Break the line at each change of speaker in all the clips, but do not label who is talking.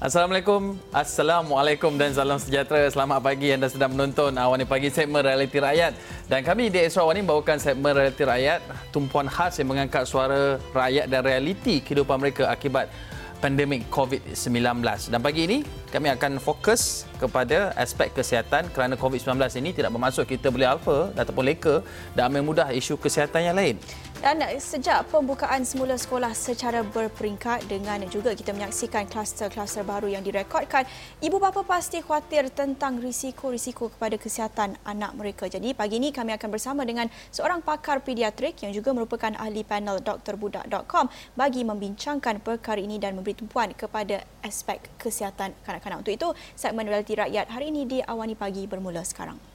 Assalamualaikum, Assalamualaikum dan salam sejahtera. Selamat pagi anda sedang menonton Awani Pagi segmen Realiti Rakyat. Dan kami di Extra Awani bawakan segmen Realiti Rakyat, tumpuan khas yang mengangkat suara rakyat dan realiti kehidupan mereka akibat pandemik COVID-19. Dan pagi ini kami akan fokus kepada aspek kesihatan kerana COVID-19 ini tidak bermaksud kita boleh alfa ataupun leka dan ambil mudah isu kesihatan yang lain.
Dan sejak pembukaan semula sekolah secara berperingkat dengan juga kita menyaksikan kluster-kluster baru yang direkodkan, ibu bapa pasti khawatir tentang risiko-risiko kepada kesihatan anak mereka. Jadi pagi ini kami akan bersama dengan seorang pakar pediatrik yang juga merupakan ahli panel drbudak.com bagi membincangkan perkara ini dan memberi tumpuan kepada aspek kesihatan kanak-kanak. Untuk itu, segmen Realiti Rakyat hari ini di Awani Pagi bermula sekarang.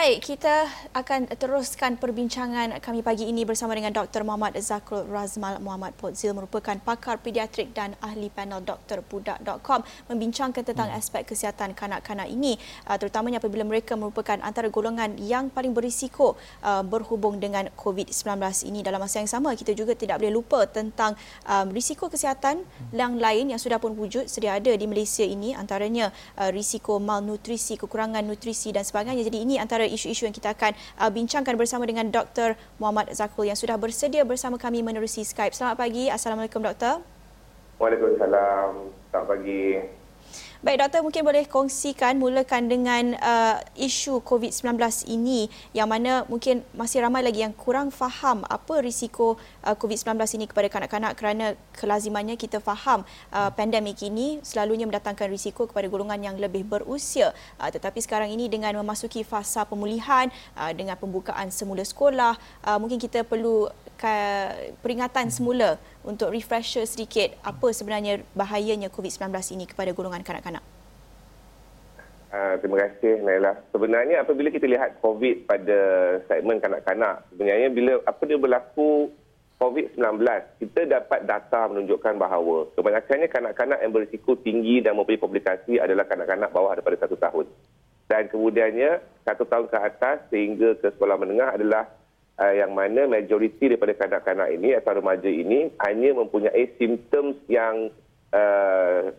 Baik, kita akan teruskan perbincangan kami pagi ini bersama dengan Dr. Muhammad Zakrul Razmal Muhammad Potzil merupakan pakar pediatrik dan ahli panel drbudak.com membincangkan tentang hmm. aspek kesihatan kanak-kanak ini uh, terutamanya apabila mereka merupakan antara golongan yang paling berisiko uh, berhubung dengan COVID-19 ini. Dalam masa yang sama, kita juga tidak boleh lupa tentang um, risiko kesihatan yang lain yang sudah pun wujud sedia ada di Malaysia ini antaranya uh, risiko malnutrisi, kekurangan nutrisi dan sebagainya. Jadi ini antara isu-isu yang kita akan uh, bincangkan bersama dengan Dr. Muhammad Zakul yang sudah bersedia bersama kami menerusi Skype. Selamat pagi. Assalamualaikum Doktor.
Waalaikumsalam. Selamat pagi.
Baik doktor mungkin boleh kongsikan mulakan dengan uh, isu COVID-19 ini yang mana mungkin masih ramai lagi yang kurang faham apa risiko uh, COVID-19 ini kepada kanak-kanak kerana kelazimannya kita faham uh, pandemik ini selalunya mendatangkan risiko kepada golongan yang lebih berusia. Uh, tetapi sekarang ini dengan memasuki fasa pemulihan uh, dengan pembukaan semula sekolah uh, mungkin kita perlu peringatan semula untuk refresher sedikit apa sebenarnya bahayanya COVID-19 ini kepada golongan kanak-kanak?
Uh, terima kasih Naila. Sebenarnya apabila kita lihat COVID pada segmen kanak-kanak, sebenarnya bila apa dia berlaku COVID-19, kita dapat data menunjukkan bahawa kebanyakannya kanak-kanak yang berisiko tinggi dan mempunyai komplikasi adalah kanak-kanak bawah daripada satu tahun. Dan kemudiannya, satu tahun ke atas sehingga ke sekolah menengah adalah uh, yang mana majoriti daripada kanak-kanak ini atau remaja ini hanya mempunyai simptom yang uh,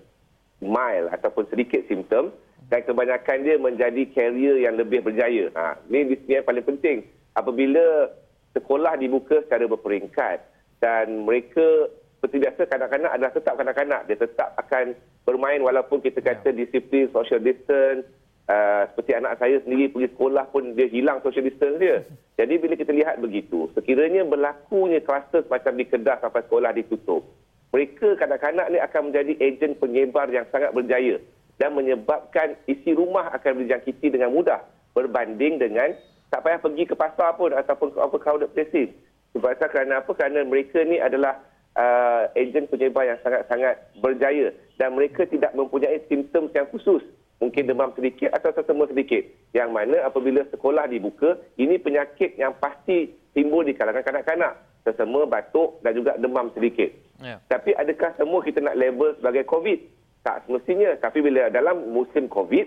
mild ataupun sedikit simptom dan kebanyakan dia menjadi carrier yang lebih berjaya. Ha, ini yang paling penting. Apabila sekolah dibuka secara berperingkat dan mereka seperti biasa kanak-kanak adalah tetap kanak-kanak. Dia tetap akan bermain walaupun kita kata ya. disiplin, social distance, Uh, seperti anak saya sendiri pergi sekolah pun dia hilang social distance dia. Jadi bila kita lihat begitu, sekiranya berlakunya kluster macam di Kedah sampai sekolah ditutup, mereka kanak-kanak ni akan menjadi ejen penyebar yang sangat berjaya dan menyebabkan isi rumah akan dijangkiti dengan mudah berbanding dengan tak payah pergi ke pasar pun ataupun ke apa crowded places. Sebab kerana apa? Kerana mereka ni adalah uh, ejen penyebar yang sangat-sangat berjaya dan mereka tidak mempunyai simptom yang khusus mungkin demam sedikit atau sesama sedikit. Yang mana apabila sekolah dibuka, ini penyakit yang pasti timbul di kalangan kanak-kanak. Sesama, batuk dan juga demam sedikit. Ya. Tapi adakah semua kita nak label sebagai COVID? Tak semestinya. Tapi bila dalam musim COVID,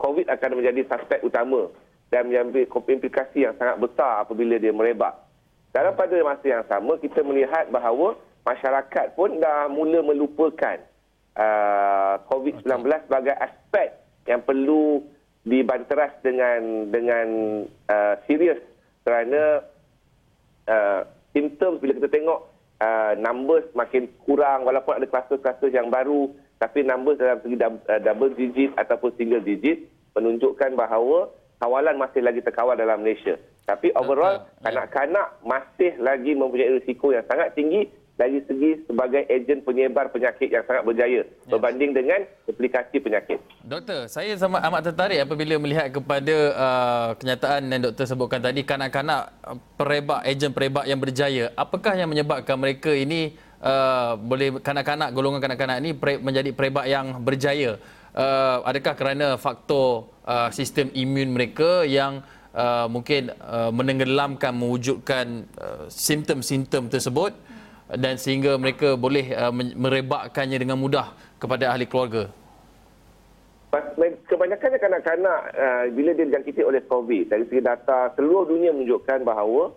COVID akan menjadi suspek utama dan mengambil implikasi yang sangat besar apabila dia merebak. Dalam pada masa yang sama, kita melihat bahawa masyarakat pun dah mula melupakan uh, COVID-19 sebagai aspek yang perlu dibanteras dengan dengan uh, serius kerana uh, simptom bila kita tengok uh, numbers makin kurang walaupun ada kluster-kluster yang baru tapi numbers dalam segi uh, double digit ataupun single digit menunjukkan bahawa kawalan masih lagi terkawal dalam Malaysia. Tapi overall ya. kanak-kanak masih lagi mempunyai risiko yang sangat tinggi dari segi sebagai ejen penyebar penyakit yang sangat berjaya yes. berbanding dengan aplikasi penyakit.
Doktor, saya sama amat tertarik apabila melihat kepada uh, kenyataan yang doktor sebutkan tadi kanak-kanak uh, perebak ejen perebak yang berjaya. Apakah yang menyebabkan mereka ini uh, boleh kanak-kanak golongan kanak-kanak ini pre, menjadi perebak yang berjaya? Uh, adakah kerana faktor uh, sistem imun mereka yang uh, mungkin uh, menenggelamkan mewujudkan uh, simptom-simptom tersebut? Dan sehingga mereka boleh uh, merebakkannya dengan mudah kepada ahli keluarga?
Kebanyakannya kanak-kanak uh, bila dia dijangkiti oleh COVID dari segi data seluruh dunia menunjukkan bahawa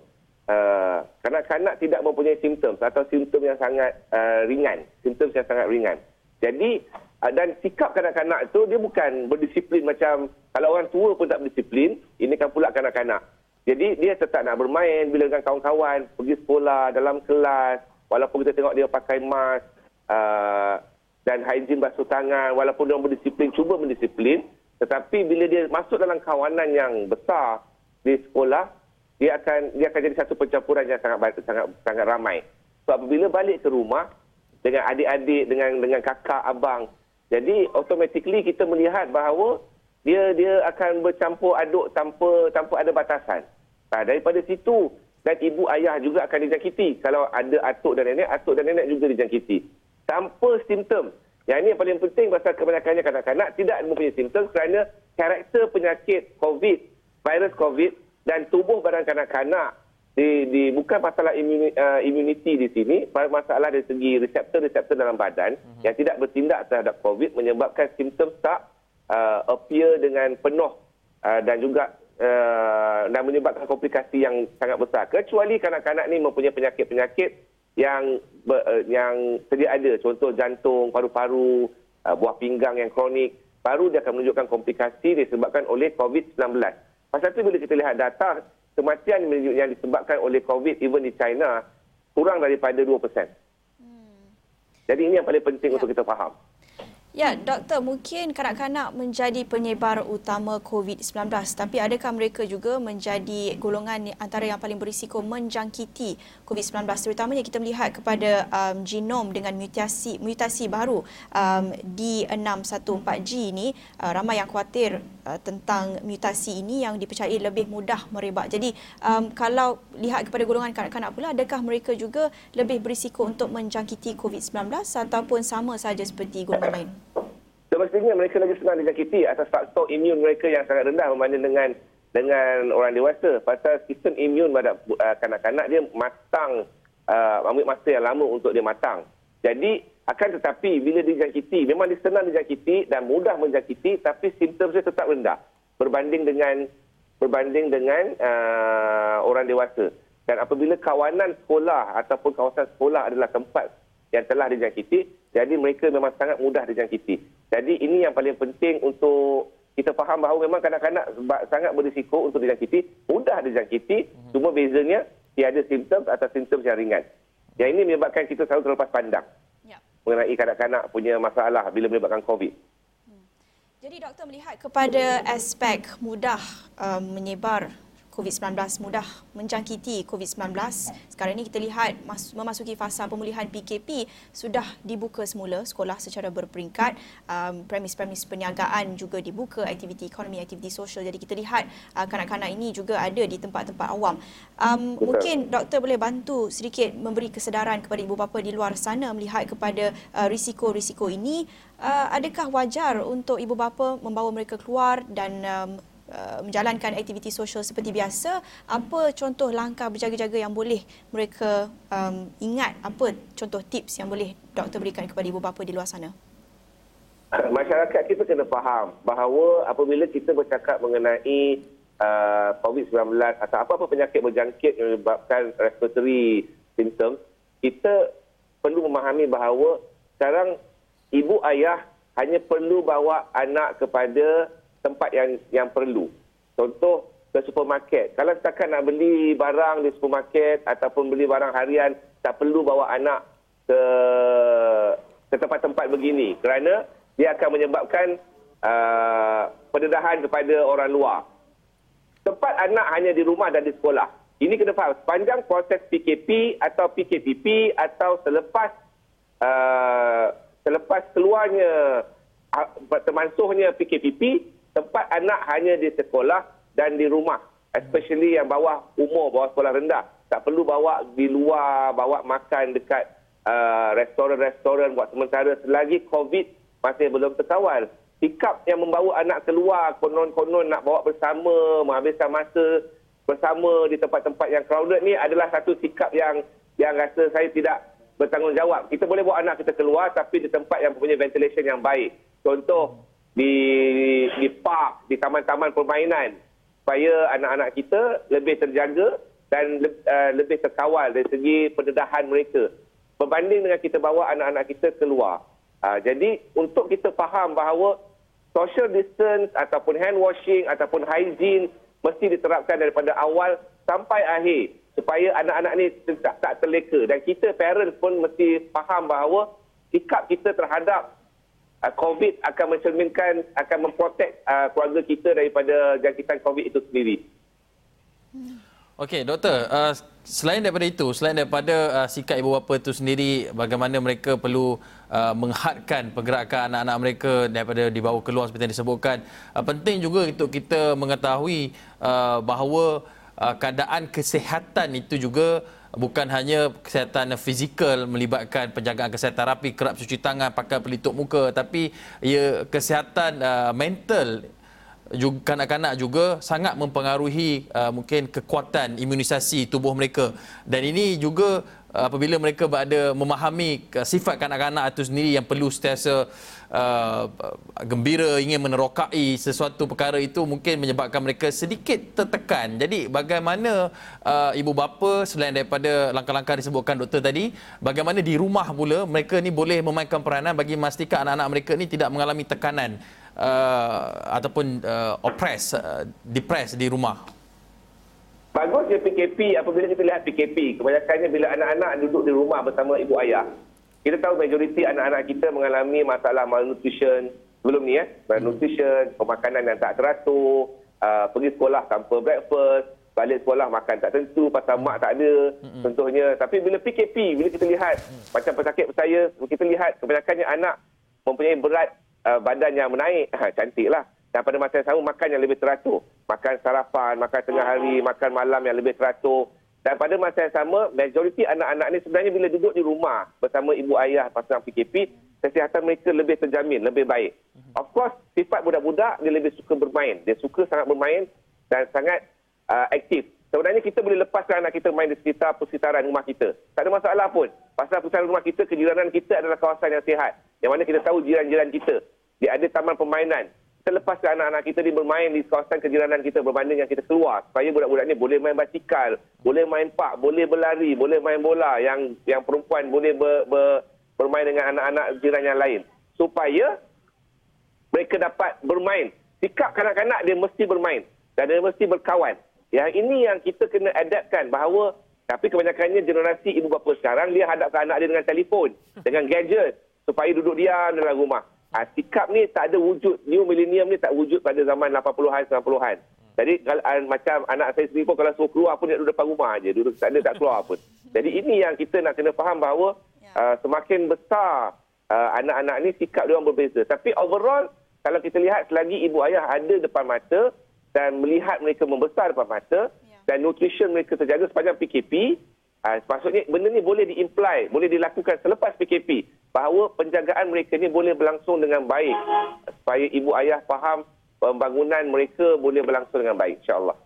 uh, kanak-kanak tidak mempunyai simptom atau simptom yang sangat uh, ringan, simptom yang sangat ringan. Jadi uh, dan sikap kanak-kanak itu dia bukan berdisiplin macam kalau orang tua pun tak berdisiplin, ini kan pula kanak-kanak. Jadi dia tetap nak bermain bila dengan kawan-kawan, pergi sekolah, dalam kelas, walaupun kita tengok dia pakai mask uh, dan hygiene basuh tangan, walaupun dia berdisiplin, cuba berdisiplin, tetapi bila dia masuk dalam kawanan yang besar di sekolah, dia akan dia akan jadi satu pencampuran yang sangat sangat sangat ramai. Sebab apabila balik ke rumah dengan adik-adik, dengan dengan kakak, abang, jadi automatically kita melihat bahawa dia dia akan bercampur aduk tanpa tanpa ada batasan. Nah, daripada situ dan ibu ayah juga akan dijangkiti. Kalau ada atuk dan nenek, atuk dan nenek juga dijangkiti. Tanpa simptom. Yang ini yang paling penting pasal kebanyakannya kanak-kanak tidak mempunyai simptom kerana karakter penyakit COVID, virus COVID dan tubuh badan kanak-kanak di, di bukan masalah imuni, uh, immunity di sini, masalah dari segi reseptor-reseptor dalam badan uh-huh. yang tidak bertindak terhadap COVID menyebabkan simptom tak uh, appear dengan penuh uh, dan juga uh, dan menyebabkan komplikasi yang sangat besar. Kecuali kanak-kanak ni mempunyai penyakit-penyakit yang uh, yang sedia ada, contoh jantung, paru-paru, uh, buah pinggang yang kronik, baru dia akan menunjukkan komplikasi disebabkan oleh COVID-19. Pasal itu bila kita lihat data, kematian yang disebabkan oleh COVID even di China kurang daripada 2%. Hmm. Jadi ini yang paling penting ya. untuk kita faham.
Ya, doktor, mungkin kanak-kanak menjadi penyebar utama COVID-19 tapi adakah mereka juga menjadi golongan antara yang paling berisiko menjangkiti COVID-19 terutamanya kita melihat kepada um, genom dengan mutasi mutasi baru um, D614G ini uh, ramai yang khawatir uh, tentang mutasi ini yang dipercayai lebih mudah merebak. Jadi um, kalau lihat kepada golongan kanak-kanak pula adakah mereka juga lebih berisiko untuk menjangkiti COVID-19 ataupun sama saja seperti golongan lain?
Semestinya mereka lagi senang dijangkiti atas faktor imun mereka yang sangat rendah berbanding dengan dengan orang dewasa. Pasal sistem imun pada uh, kanak-kanak dia matang, uh, ambil masa yang lama untuk dia matang. Jadi akan tetapi bila dijangkiti, memang dia senang dijangkiti dan mudah menjangkiti tapi simptom dia tetap rendah berbanding dengan berbanding dengan uh, orang dewasa. Dan apabila kawanan sekolah ataupun kawasan sekolah adalah tempat yang telah dijangkiti, jadi mereka memang sangat mudah dijangkiti. Jadi ini yang paling penting untuk kita faham bahawa memang kanak-kanak sangat berisiko untuk dijangkiti, mudah dijangkiti, hmm. cuma bezanya tiada simptom atau simptom yang ringan. Yang ini menyebabkan kita selalu terlepas pandang ya. mengenai kanak-kanak punya masalah bila menyebabkan COVID. Hmm.
Jadi doktor melihat kepada aspek mudah um, menyebar COVID-19 mudah menjangkiti COVID-19. Sekarang ini kita lihat memasuki fasa pemulihan PKP sudah dibuka semula sekolah secara berperingkat. Um, premis-premis perniagaan juga dibuka, aktiviti ekonomi, aktiviti sosial. Jadi kita lihat uh, kanak-kanak ini juga ada di tempat-tempat awam. Um, mungkin doktor boleh bantu sedikit memberi kesedaran kepada ibu bapa di luar sana melihat kepada uh, risiko-risiko ini. Uh, adakah wajar untuk ibu bapa membawa mereka keluar dan um, menjalankan aktiviti sosial seperti biasa, apa contoh langkah berjaga-jaga yang boleh mereka um, ingat? Apa contoh tips yang boleh doktor berikan kepada ibu bapa di luar sana?
Masyarakat kita kena faham bahawa apabila kita bercakap mengenai uh, COVID-19 atau apa-apa penyakit berjangkit yang menyebabkan respiratory symptoms, kita perlu memahami bahawa sekarang ibu ayah hanya perlu bawa anak kepada tempat yang yang perlu. Contoh ke supermarket. Kalau setakat nak beli barang di supermarket ataupun beli barang harian, tak perlu bawa anak ke ke tempat-tempat begini kerana dia akan menyebabkan uh, pendedahan kepada orang luar. Tempat anak hanya di rumah dan di sekolah. Ini kena faham. Sepanjang proses PKP atau PKPP atau selepas uh, selepas keluarnya uh, termansuhnya PKPP, tempat anak hanya di sekolah dan di rumah especially yang bawah umur bawah sekolah rendah tak perlu bawa di luar bawa makan dekat uh, restoran-restoran buat sementara selagi covid masih belum terkawal sikap yang membawa anak keluar konon-konon nak bawa bersama menghabiskan masa bersama di tempat-tempat yang crowded ni adalah satu sikap yang yang rasa saya tidak bertanggungjawab. Kita boleh bawa anak kita keluar tapi di tempat yang mempunyai ventilation yang baik. Contoh di di park, di taman-taman permainan. Supaya anak-anak kita lebih terjaga dan uh, lebih terkawal dari segi pendedahan mereka. Berbanding dengan kita bawa anak-anak kita keluar. Uh, jadi untuk kita faham bahawa social distance ataupun hand washing ataupun hygiene mesti diterapkan daripada awal sampai akhir. Supaya anak-anak ni tak, tak terleka. Dan kita parents pun mesti faham bahawa sikap kita terhadap uh, COVID akan mencerminkan akan memprotek uh, keluarga kita daripada jangkitan COVID itu sendiri.
Okey, doktor, uh, selain daripada itu, selain daripada uh, sikap ibu bapa itu sendiri, bagaimana mereka perlu uh, menghadkan pergerakan anak-anak mereka daripada dibawa keluar seperti yang disebutkan. Uh, penting juga untuk kita mengetahui uh, bahawa uh, keadaan kesihatan itu juga bukan hanya kesihatan fizikal melibatkan penjagaan kesihatan rapi, kerap cuci tangan, pakai pelitup muka, tapi ia kesihatan uh, mental juga kanak-kanak juga sangat mempengaruhi uh, mungkin kekuatan imunisasi tubuh mereka. Dan ini juga apabila mereka berada memahami uh, sifat kanak-kanak itu sendiri yang perlu sentiasa uh, gembira ingin menerokai sesuatu perkara itu mungkin menyebabkan mereka sedikit tertekan jadi bagaimana uh, ibu bapa selain daripada langkah-langkah disebutkan doktor tadi bagaimana di rumah pula mereka ni boleh memainkan peranan bagi memastikan anak-anak mereka ni tidak mengalami tekanan uh, ataupun uh, oppress, uh, depress di rumah?
Bagusnya PKP apabila kita lihat PKP, kebanyakannya bila anak-anak duduk di rumah bersama ibu ayah. Kita tahu majoriti anak-anak kita mengalami masalah malnutrition sebelum ni ya, malnutrition, pemakanan yang tak teratur, uh, pergi sekolah tanpa breakfast, balik sekolah makan tak tentu, pasal mak tak ada, contohnya. Tapi bila PKP, bila kita lihat macam pesakit saya, kita lihat kebanyakannya anak mempunyai berat uh, badan yang menaik. Ha, cantiklah. Dan pada masa yang sama makan yang lebih teratur. Makan sarapan, makan tengah hari, makan malam yang lebih teratur. Dan pada masa yang sama, majoriti anak-anak ni sebenarnya bila duduk di rumah bersama ibu ayah pasal PKP, kesihatan mereka lebih terjamin, lebih baik. Of course, sifat budak-budak dia lebih suka bermain. Dia suka sangat bermain dan sangat uh, aktif. Sebenarnya kita boleh lepaskan anak kita main di sekitar persekitaran rumah kita. Tak ada masalah pun. Pasal persekitaran rumah kita, kejiranan kita adalah kawasan yang sihat. Yang mana kita tahu jiran-jiran kita. Dia ada taman permainan. Lepaskan anak-anak kita ni bermain di kawasan kejiranan kita berbanding yang kita keluar. Supaya budak-budak ni boleh main basikal, boleh main pak, boleh berlari, boleh main bola. Yang yang perempuan boleh ber, ber, bermain dengan anak-anak jiran yang lain. Supaya mereka dapat bermain. Sikap kanak-kanak dia mesti bermain. Dan dia mesti berkawan. Yang ini yang kita kena adaptkan bahawa tapi kebanyakannya generasi ibu bapa sekarang dia hadapkan anak dia dengan telefon, dengan gadget supaya duduk diam dalam rumah. Ha, sikap ni tak ada wujud. New millennium ni tak wujud pada zaman 80-an, 90-an. Jadi kalau uh, macam anak saya sendiri pun kalau suruh keluar pun dia duduk depan rumah aja, duduk ada tak keluar pun. Jadi ini yang kita nak kena faham bahawa uh, semakin besar uh, anak-anak ni sikap dia orang berbeza. Tapi overall kalau kita lihat selagi ibu ayah ada depan mata dan melihat mereka membesar depan mata ya. dan nutrition mereka terjaga sepanjang PKP, uh, maksudnya benda ni boleh diimply, boleh dilakukan selepas PKP bahawa penjagaan mereka ni boleh berlangsung dengan baik supaya ibu ayah faham pembangunan mereka boleh berlangsung dengan baik insyaAllah.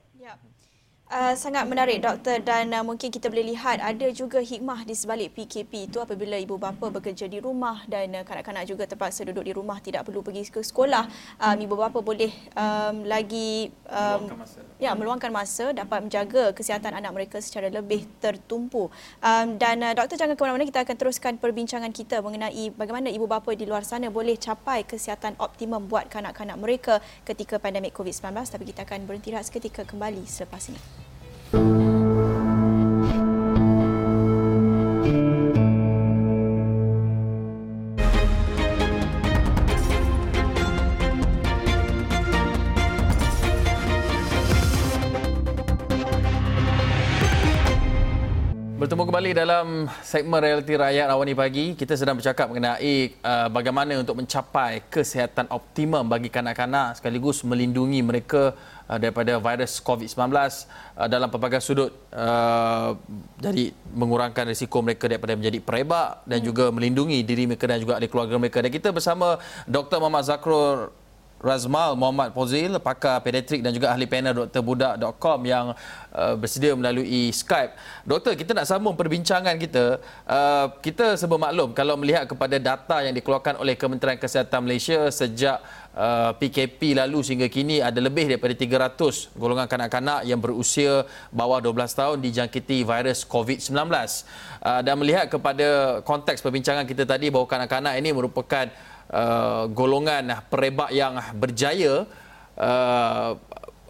Uh, sangat menarik doktor. Dan uh, mungkin kita boleh lihat ada juga hikmah di sebalik PKP itu apabila ibu bapa bekerja di rumah dan uh, kanak-kanak juga terpaksa duduk di rumah tidak perlu pergi ke sekolah. Um, ibu bapa boleh um, lagi um, meluangkan masa. ya meluangkan masa dapat menjaga kesihatan anak mereka secara lebih tertumpu. Um, dan uh, doktor jangan ke mana-mana. Kita akan teruskan perbincangan kita mengenai bagaimana ibu bapa di luar sana boleh capai kesihatan optimum buat kanak-kanak mereka ketika pandemik COVID-19 tapi kita akan berhenti seketika kembali selepas ini
Bertemu kembali dalam segmen realiti rakyat awal pagi. Kita sedang bercakap mengenai uh, bagaimana untuk mencapai kesihatan optimum bagi kanak-kanak sekaligus melindungi mereka uh, daripada virus COVID-19 uh, dalam pelbagai sudut. Uh, jadi mengurangkan risiko mereka daripada menjadi perebak dan juga melindungi diri mereka dan juga ahli keluarga mereka. Dan kita bersama Dr. Muhammad Zakrul Razmal Muhammad Pozil, pakar pediatrik dan juga ahli panel drbudak.com yang uh, bersedia melalui Skype. Doktor, kita nak sambung perbincangan kita. Uh, kita sebab maklum kalau melihat kepada data yang dikeluarkan oleh Kementerian Kesihatan Malaysia sejak uh, PKP lalu sehingga kini ada lebih daripada 300 golongan kanak-kanak yang berusia bawah 12 tahun dijangkiti virus COVID-19. Uh, dan melihat kepada konteks perbincangan kita tadi bahawa kanak-kanak ini merupakan Uh, golongan perebak yang berjaya uh,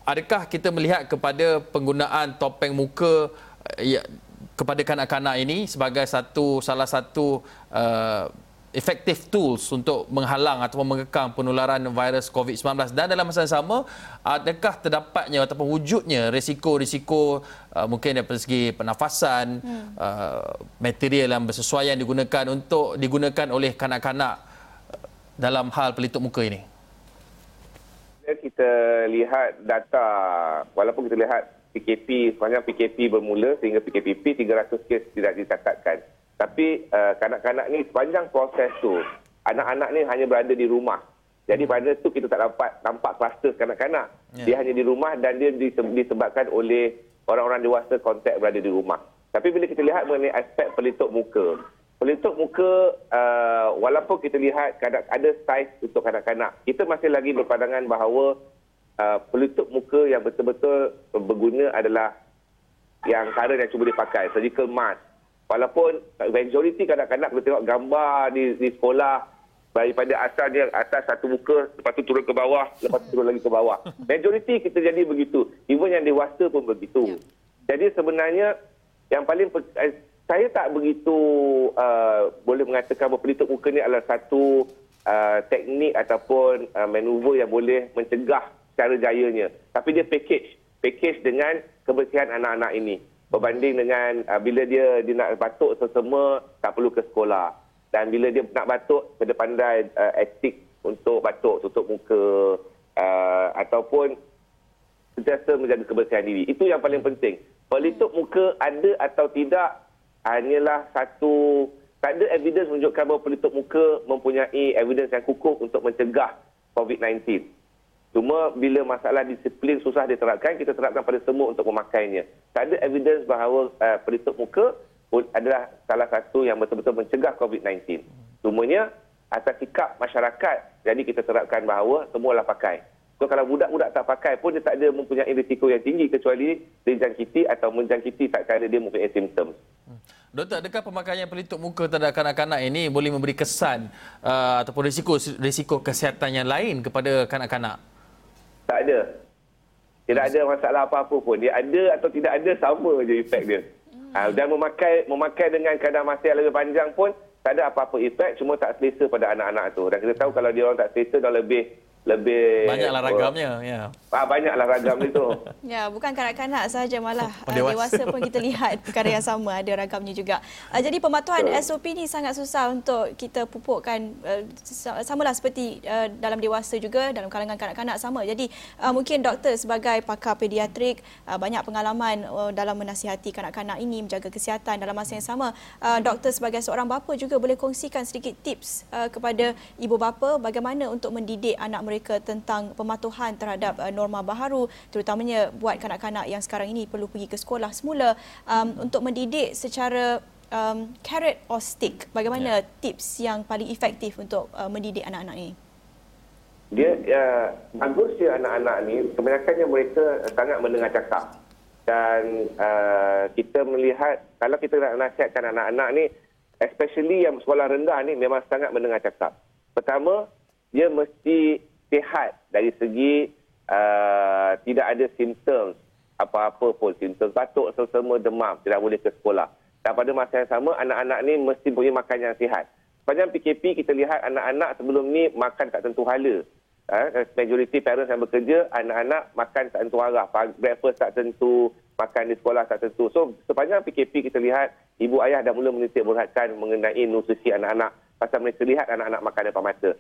adakah kita melihat kepada penggunaan topeng muka uh, ya, kepada kanak-kanak ini sebagai satu salah satu uh, effective tools untuk menghalang atau mengekang penularan virus COVID-19 dan dalam masa yang sama adakah terdapatnya ataupun wujudnya risiko-risiko uh, mungkin dari segi pernafasan hmm. uh, material yang bersesuaian digunakan untuk digunakan oleh kanak-kanak dalam hal pelitup muka ini?
Kita lihat data, walaupun kita lihat PKP, sepanjang PKP bermula sehingga PKPP 300 kes tidak dicatatkan. Tapi uh, kanak-kanak ni sepanjang proses tu, anak-anak ni hanya berada di rumah. Jadi pada tu kita tak dapat nampak kluster kanak-kanak. Yeah. Dia hanya di rumah dan dia disebabkan oleh orang-orang dewasa kontak berada di rumah. Tapi bila kita lihat mengenai aspek pelitup muka, Pelitup muka, uh, walaupun kita lihat kadang ada saiz untuk kanak-kanak, kita masih lagi berpandangan bahawa uh, pelitup muka yang betul-betul berguna adalah yang cara yang cuba dipakai, surgical mask. Walaupun majoriti kanak-kanak kita tengok gambar di, di sekolah daripada asal dia atas satu muka, lepas tu turun ke bawah, lepas tu turun lagi ke bawah. Majoriti kita jadi begitu. Even yang dewasa pun begitu. Ya. Jadi sebenarnya yang paling eh, saya tak begitu uh, boleh mengatakan bahawa pelitup muka ini adalah satu uh, teknik ataupun uh, manuver yang boleh mencegah secara jayanya. Tapi dia package. Package dengan kebersihan anak-anak ini. Berbanding dengan uh, bila dia, dia nak batuk sesama, tak perlu ke sekolah. Dan bila dia nak batuk, kena pandai uh, etik untuk batuk, tutup muka. Uh, ataupun sentiasa menjaga kebersihan diri. Itu yang paling penting. Pelitup muka ada atau tidak hanyalah satu tak ada evidence menunjukkan bahawa pelitup muka mempunyai evidence yang kukuh untuk mencegah COVID-19. Cuma bila masalah disiplin susah diterapkan, kita terapkan pada semua untuk memakainya. Tak ada evidence bahawa uh, pelitup muka adalah salah satu yang betul-betul mencegah COVID-19. Cumanya atas sikap masyarakat, jadi kita terapkan bahawa semualah pakai. So, kalau budak-budak tak pakai pun dia tak ada mempunyai risiko yang tinggi kecuali dijangkiti atau menjangkiti tak kala dia mempunyai simptom. Hmm.
Doktor, adakah pemakaian pelitup muka terhadap kanak-kanak ini boleh memberi kesan uh, ataupun risiko risiko kesihatan yang lain kepada kanak-kanak?
Tak ada. Tidak ada masalah apa-apa pun. Dia ada atau tidak ada sama je efek dia. Hmm. Uh, dan memakai memakai dengan kadar masa yang lebih panjang pun tak ada apa-apa efek cuma tak selesa pada anak-anak tu. Dan kita tahu kalau dia orang tak selesa dah lebih lebih
banyaklah ragamnya ya.
ah banyaklah ragam itu.
Ya bukan kanak-kanak saja malah uh, dewasa. pun kita lihat perkara yang sama ada ragamnya juga. Uh, jadi pematuhan uh. SOP ni sangat susah untuk kita pupukkan uh, samalah seperti uh, dalam dewasa juga dalam kalangan kanak-kanak sama. Jadi uh, mungkin doktor sebagai pakar pediatrik uh, banyak pengalaman uh, dalam menasihati kanak-kanak ini menjaga kesihatan dalam masa yang sama uh, doktor sebagai seorang bapa juga boleh kongsikan sedikit tips uh, kepada ibu bapa bagaimana untuk mendidik anak mereka mereka tentang pematuhan terhadap uh, norma baharu terutamanya buat kanak-kanak yang sekarang ini perlu pergi ke sekolah semula um, untuk mendidik secara um, carrot or stick. Bagaimana yeah. tips yang paling efektif untuk uh, mendidik anak-anak ini?
Dia ya, bagusnya anak-anak ni. Kebanyakannya mereka sangat mendengar cakap. Dan uh, kita melihat kalau kita nak nasihatkan anak-anak ni especially yang sekolah rendah ni memang sangat mendengar cakap. Pertama dia mesti sihat dari segi uh, tidak ada simptom apa-apa pun. Simptom batuk sesama demam tidak boleh ke sekolah. Dan pada masa yang sama anak-anak ni mesti punya makan yang sihat. Sepanjang PKP kita lihat anak-anak sebelum ni makan tak tentu hala. Uh, majoriti parents yang bekerja anak-anak makan tak tentu arah. Breakfast tak tentu makan di sekolah tak tentu. So sepanjang PKP kita lihat ibu ayah dah mula menitik beratkan mengenai nutrisi anak-anak. Pasal mereka lihat anak-anak makan depan mata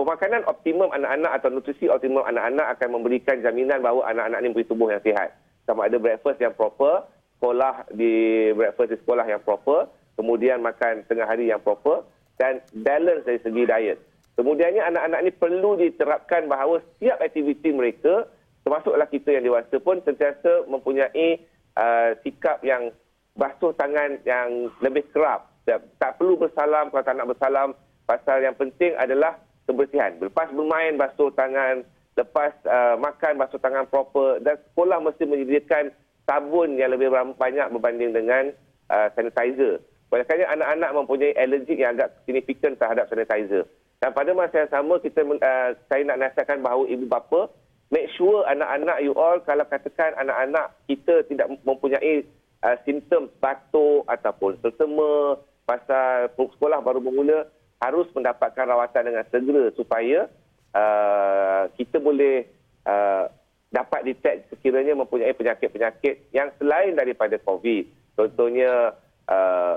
Pemakanan optimum anak-anak atau nutrisi optimum anak-anak akan memberikan jaminan bahawa anak-anak ini mempunyai tubuh yang sihat. Sama ada breakfast yang proper, sekolah di breakfast di sekolah yang proper, kemudian makan tengah hari yang proper dan balance dari segi diet. Kemudiannya anak-anak ini perlu diterapkan bahawa setiap aktiviti mereka, termasuklah kita yang dewasa pun sentiasa mempunyai uh, sikap yang basuh tangan yang lebih kerap. Tak, tak perlu bersalam kalau tak nak bersalam. Pasal yang penting adalah kebersihan. Lepas bermain basuh tangan, lepas uh, makan basuh tangan proper dan sekolah mesti menyediakan sabun yang lebih banyak berbanding dengan uh, sanitizer. Kebanyakannya anak-anak mempunyai alergik yang agak signifikan terhadap sanitizer. Dan pada masa yang sama kita uh, saya nak nasihatkan bahawa ibu bapa make sure anak-anak you all kalau katakan anak-anak kita tidak mempunyai uh, simptom batuk ataupun selsema pasal sekolah baru bermula harus mendapatkan rawatan dengan segera supaya uh, kita boleh uh, dapat detect sekiranya mempunyai penyakit-penyakit yang selain daripada COVID. Contohnya uh,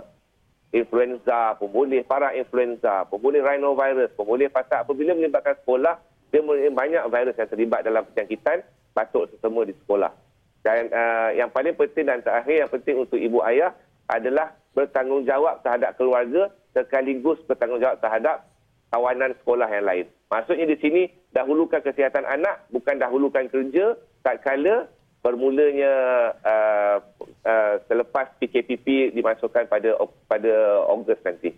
influenza boleh, para influenza boleh, rhinovirus boleh. Pasal apabila melibatkan sekolah, dia mempunyai banyak virus yang terlibat dalam penjangkitan batuk sesama di sekolah. Dan uh, yang paling penting dan terakhir yang penting untuk ibu ayah adalah bertanggungjawab terhadap keluarga sekaligus bertanggungjawab terhadap kawanan sekolah yang lain. Maksudnya di sini dahulukan kesihatan anak bukan dahulukan kerja tak kala bermulanya uh, uh, selepas PKPP dimasukkan pada pada Ogos nanti.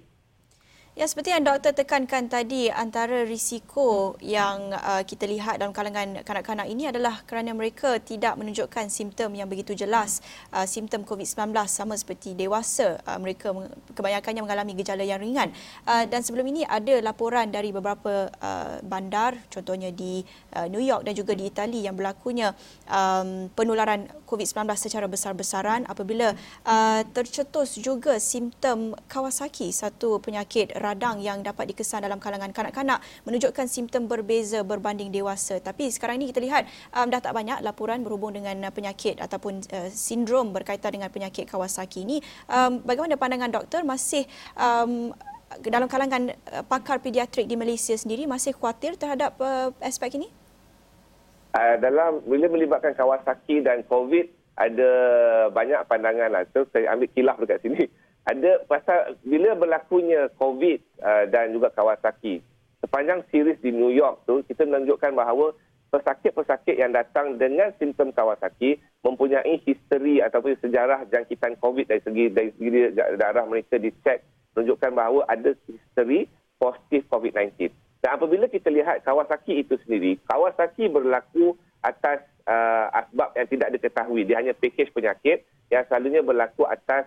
Ya, seperti yang doktor tekankan tadi, antara risiko yang uh, kita lihat dalam kalangan kanak-kanak ini adalah kerana mereka tidak menunjukkan simptom yang begitu jelas, uh, simptom COVID-19 sama seperti dewasa. Uh, mereka kebanyakannya mengalami gejala yang ringan. Uh, dan sebelum ini ada laporan dari beberapa uh, bandar, contohnya di uh, New York dan juga di Itali yang berlakunya um, penularan COVID-19 secara besar-besaran apabila uh, tercetus juga simptom Kawasaki, satu penyakit radang yang dapat dikesan dalam kalangan kanak-kanak menunjukkan simptom berbeza berbanding dewasa. Tapi sekarang ini kita lihat um, dah tak banyak laporan berhubung dengan penyakit ataupun uh, sindrom berkaitan dengan penyakit Kawasaki ini. Um, bagaimana pandangan doktor masih um, dalam kalangan uh, pakar pediatrik di Malaysia sendiri masih khawatir terhadap uh, aspek ini?
Uh, dalam bila melibatkan Kawasaki dan COVID ada banyak pandangan lah. So, saya ambil kilaf dekat sini ada pasal bila berlakunya COVID uh, dan juga Kawasaki, sepanjang series di New York tu kita menunjukkan bahawa pesakit-pesakit yang datang dengan simptom Kawasaki mempunyai history ataupun sejarah jangkitan COVID dari segi dari segi darah mereka dicek menunjukkan bahawa ada history positif COVID-19. Dan apabila kita lihat Kawasaki itu sendiri, Kawasaki berlaku atas uh, asbab yang tidak diketahui. Dia hanya package penyakit yang selalunya berlaku atas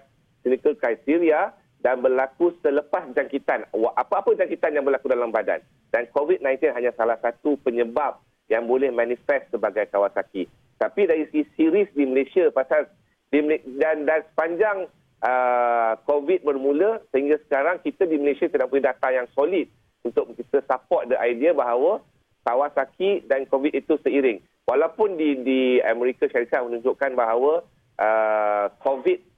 clinical criteria dan berlaku selepas jangkitan. Apa-apa jangkitan yang berlaku dalam badan. Dan COVID-19 hanya salah satu penyebab yang boleh manifest sebagai Kawasaki. Tapi dari sisi series di Malaysia pasal di, dan, dan sepanjang uh, COVID bermula sehingga sekarang kita di Malaysia tidak punya data yang solid untuk kita support the idea bahawa Kawasaki dan COVID itu seiring. Walaupun di di Amerika Syarikat menunjukkan bahawa uh, COVID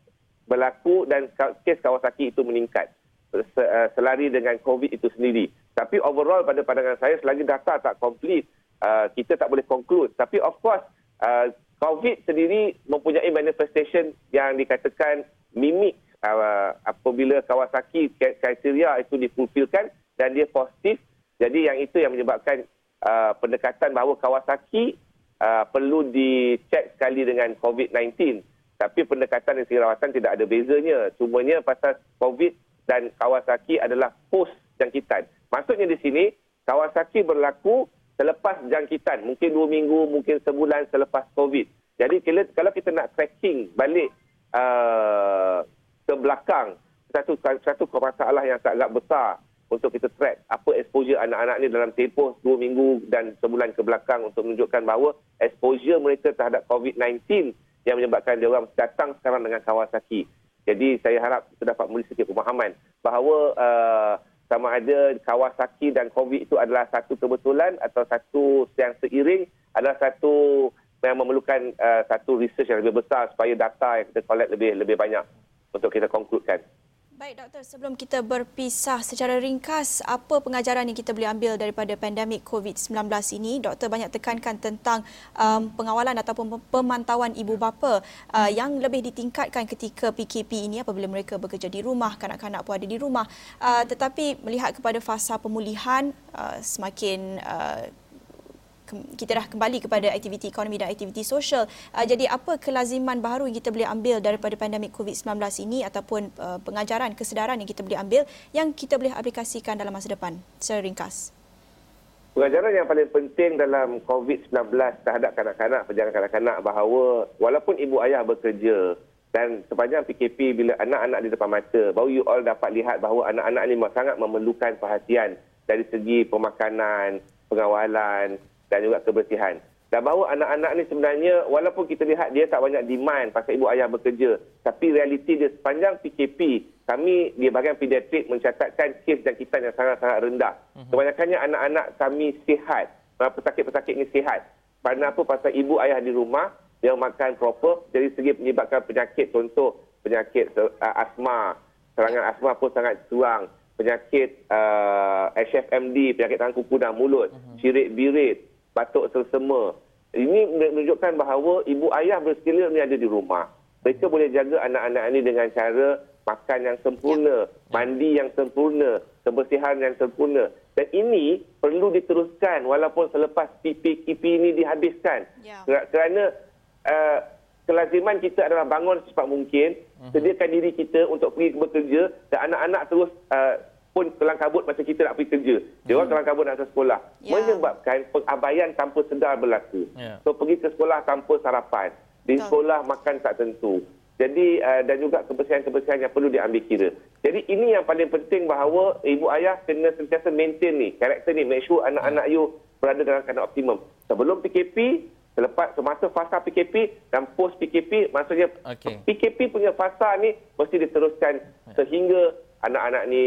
berlaku dan kes Kawasaki itu meningkat eh, selari dengan COVID itu sendiri. Tapi overall pada pandangan saya selagi data tak complete, uh, kita tak boleh conclude. Tapi of course, uh, COVID sendiri mempunyai manifestation yang dikatakan mimik apabila Kawasaki kriteria itu difulfillkan dan dia positif. Jadi yang itu yang menyebabkan pendekatan bahawa Kawasaki perlu dicek sekali dengan COVID-19. Tapi pendekatan dari segi rawatan tidak ada bezanya. Cumanya pasal COVID dan Kawasaki adalah post jangkitan. Maksudnya di sini, Kawasaki berlaku selepas jangkitan. Mungkin dua minggu, mungkin sebulan selepas COVID. Jadi kalau kita nak tracking balik uh, ke belakang, satu satu masalah yang sangat besar untuk kita track apa exposure anak-anak ini dalam tempoh dua minggu dan sebulan ke belakang untuk menunjukkan bahawa exposure mereka terhadap COVID-19 yang menyebabkan dia orang datang sekarang dengan Kawasaki. Jadi saya harap kita dapat memberi sedikit pemahaman bahawa uh, sama ada Kawasaki dan COVID itu adalah satu kebetulan atau satu yang seiring adalah satu yang memerlukan uh, satu research yang lebih besar supaya data yang kita collect lebih lebih banyak untuk kita konkludkan.
Baik doktor, sebelum kita berpisah secara ringkas, apa pengajaran yang kita boleh ambil daripada pandemik COVID-19 ini? Doktor banyak tekankan tentang um, pengawalan ataupun pemantauan ibu bapa uh, yang lebih ditingkatkan ketika PKP ini apabila mereka bekerja di rumah, kanak-kanak pun ada di rumah. Uh, tetapi melihat kepada fasa pemulihan uh, semakin uh, kita dah kembali kepada aktiviti ekonomi dan aktiviti sosial. Uh, jadi apa kelaziman baru yang kita boleh ambil daripada pandemik COVID-19 ini ataupun uh, pengajaran, kesedaran yang kita boleh ambil yang kita boleh aplikasikan dalam masa depan? Secara ringkas.
Pengajaran yang paling penting dalam COVID-19 terhadap kanak-kanak, perjalanan kanak-kanak bahawa walaupun ibu ayah bekerja dan sepanjang PKP bila anak-anak di depan mata, baru you all dapat lihat bahawa anak-anak ini sangat memerlukan perhatian dari segi pemakanan, pengawalan, dan juga kebersihan. Dan bahawa anak-anak ni sebenarnya walaupun kita lihat dia tak banyak demand pasal ibu ayah bekerja, tapi realiti dia sepanjang PKP, kami di bahagian pediatrik mencatatkan kes jangkitan yang sangat-sangat rendah. Mhm. Kebanyakannya anak-anak kami sihat, pesakit-pesakit ini sihat. Kerana apa? Pasal ibu ayah di rumah, dia makan proper, jadi segi menyebabkan penyakit, contoh penyakit uh, asma, serangan asma pun sangat kurang, penyakit uh, HFMD, penyakit tangan kuku dan mulut, mhm. Batuk selsema. Ini menunjukkan bahawa ibu ayah bersedia ni ada di rumah. Mereka boleh jaga anak-anak ini dengan cara makan yang sempurna, ya. mandi yang sempurna, kebersihan yang sempurna. Dan ini perlu diteruskan walaupun selepas PPKP ini dihabiskan. Ya. Kerana uh, kelaziman kita adalah bangun secepat mungkin, mhm. sediakan diri kita untuk pergi bekerja dan anak-anak terus uh, pun kelang kabut masa kita nak pergi kerja. Dia orang hmm. kelang kabut nak ke sekolah. Ya. Menyebabkan pengabaian tanpa sedar berlaku. Ya. So pergi ke sekolah tanpa sarapan. Di Betul. sekolah makan tak tentu. Jadi uh, dan juga kebersihan-kebersihan yang perlu diambil kira. Jadi ini yang paling penting bahawa ibu ayah kena sentiasa maintain ni, karakter ni, make sure anak-anak ya. you berada dalam keadaan optimum. Sebelum PKP, selepas semasa fasa PKP dan post PKP, maksudnya okay. PKP punya fasa ni mesti diteruskan ya. sehingga anak-anak ni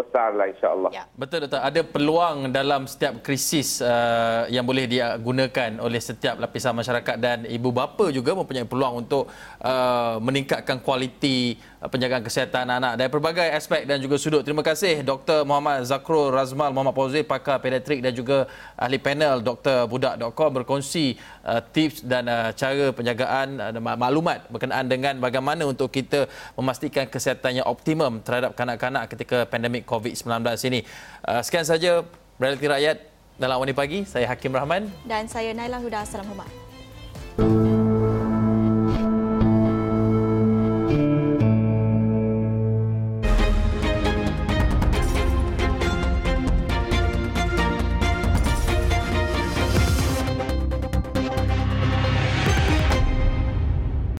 besarlah insya-Allah. Ya.
Betul doktor, ada peluang dalam setiap krisis uh, yang boleh digunakan oleh setiap lapisan masyarakat dan ibu bapa juga mempunyai peluang untuk uh, meningkatkan kualiti uh, penjagaan kesihatan anak dari pelbagai aspek dan juga sudut. Terima kasih Dr. Muhammad Zakrul Razmal Muhammad Fauzi pakar pediatrik dan juga ahli panel Dr. Budak.com berkongsi uh, tips dan uh, cara penjagaan uh, maklumat berkenaan dengan bagaimana untuk kita memastikan kesihatan yang optimum terhadap kanak-kanak ketika pandemik COVID-19 ini. Uh, sekian saja Realiti Rakyat dalam awal Pagi. Saya Hakim Rahman.
Dan saya Naila Huda. Assalamualaikum.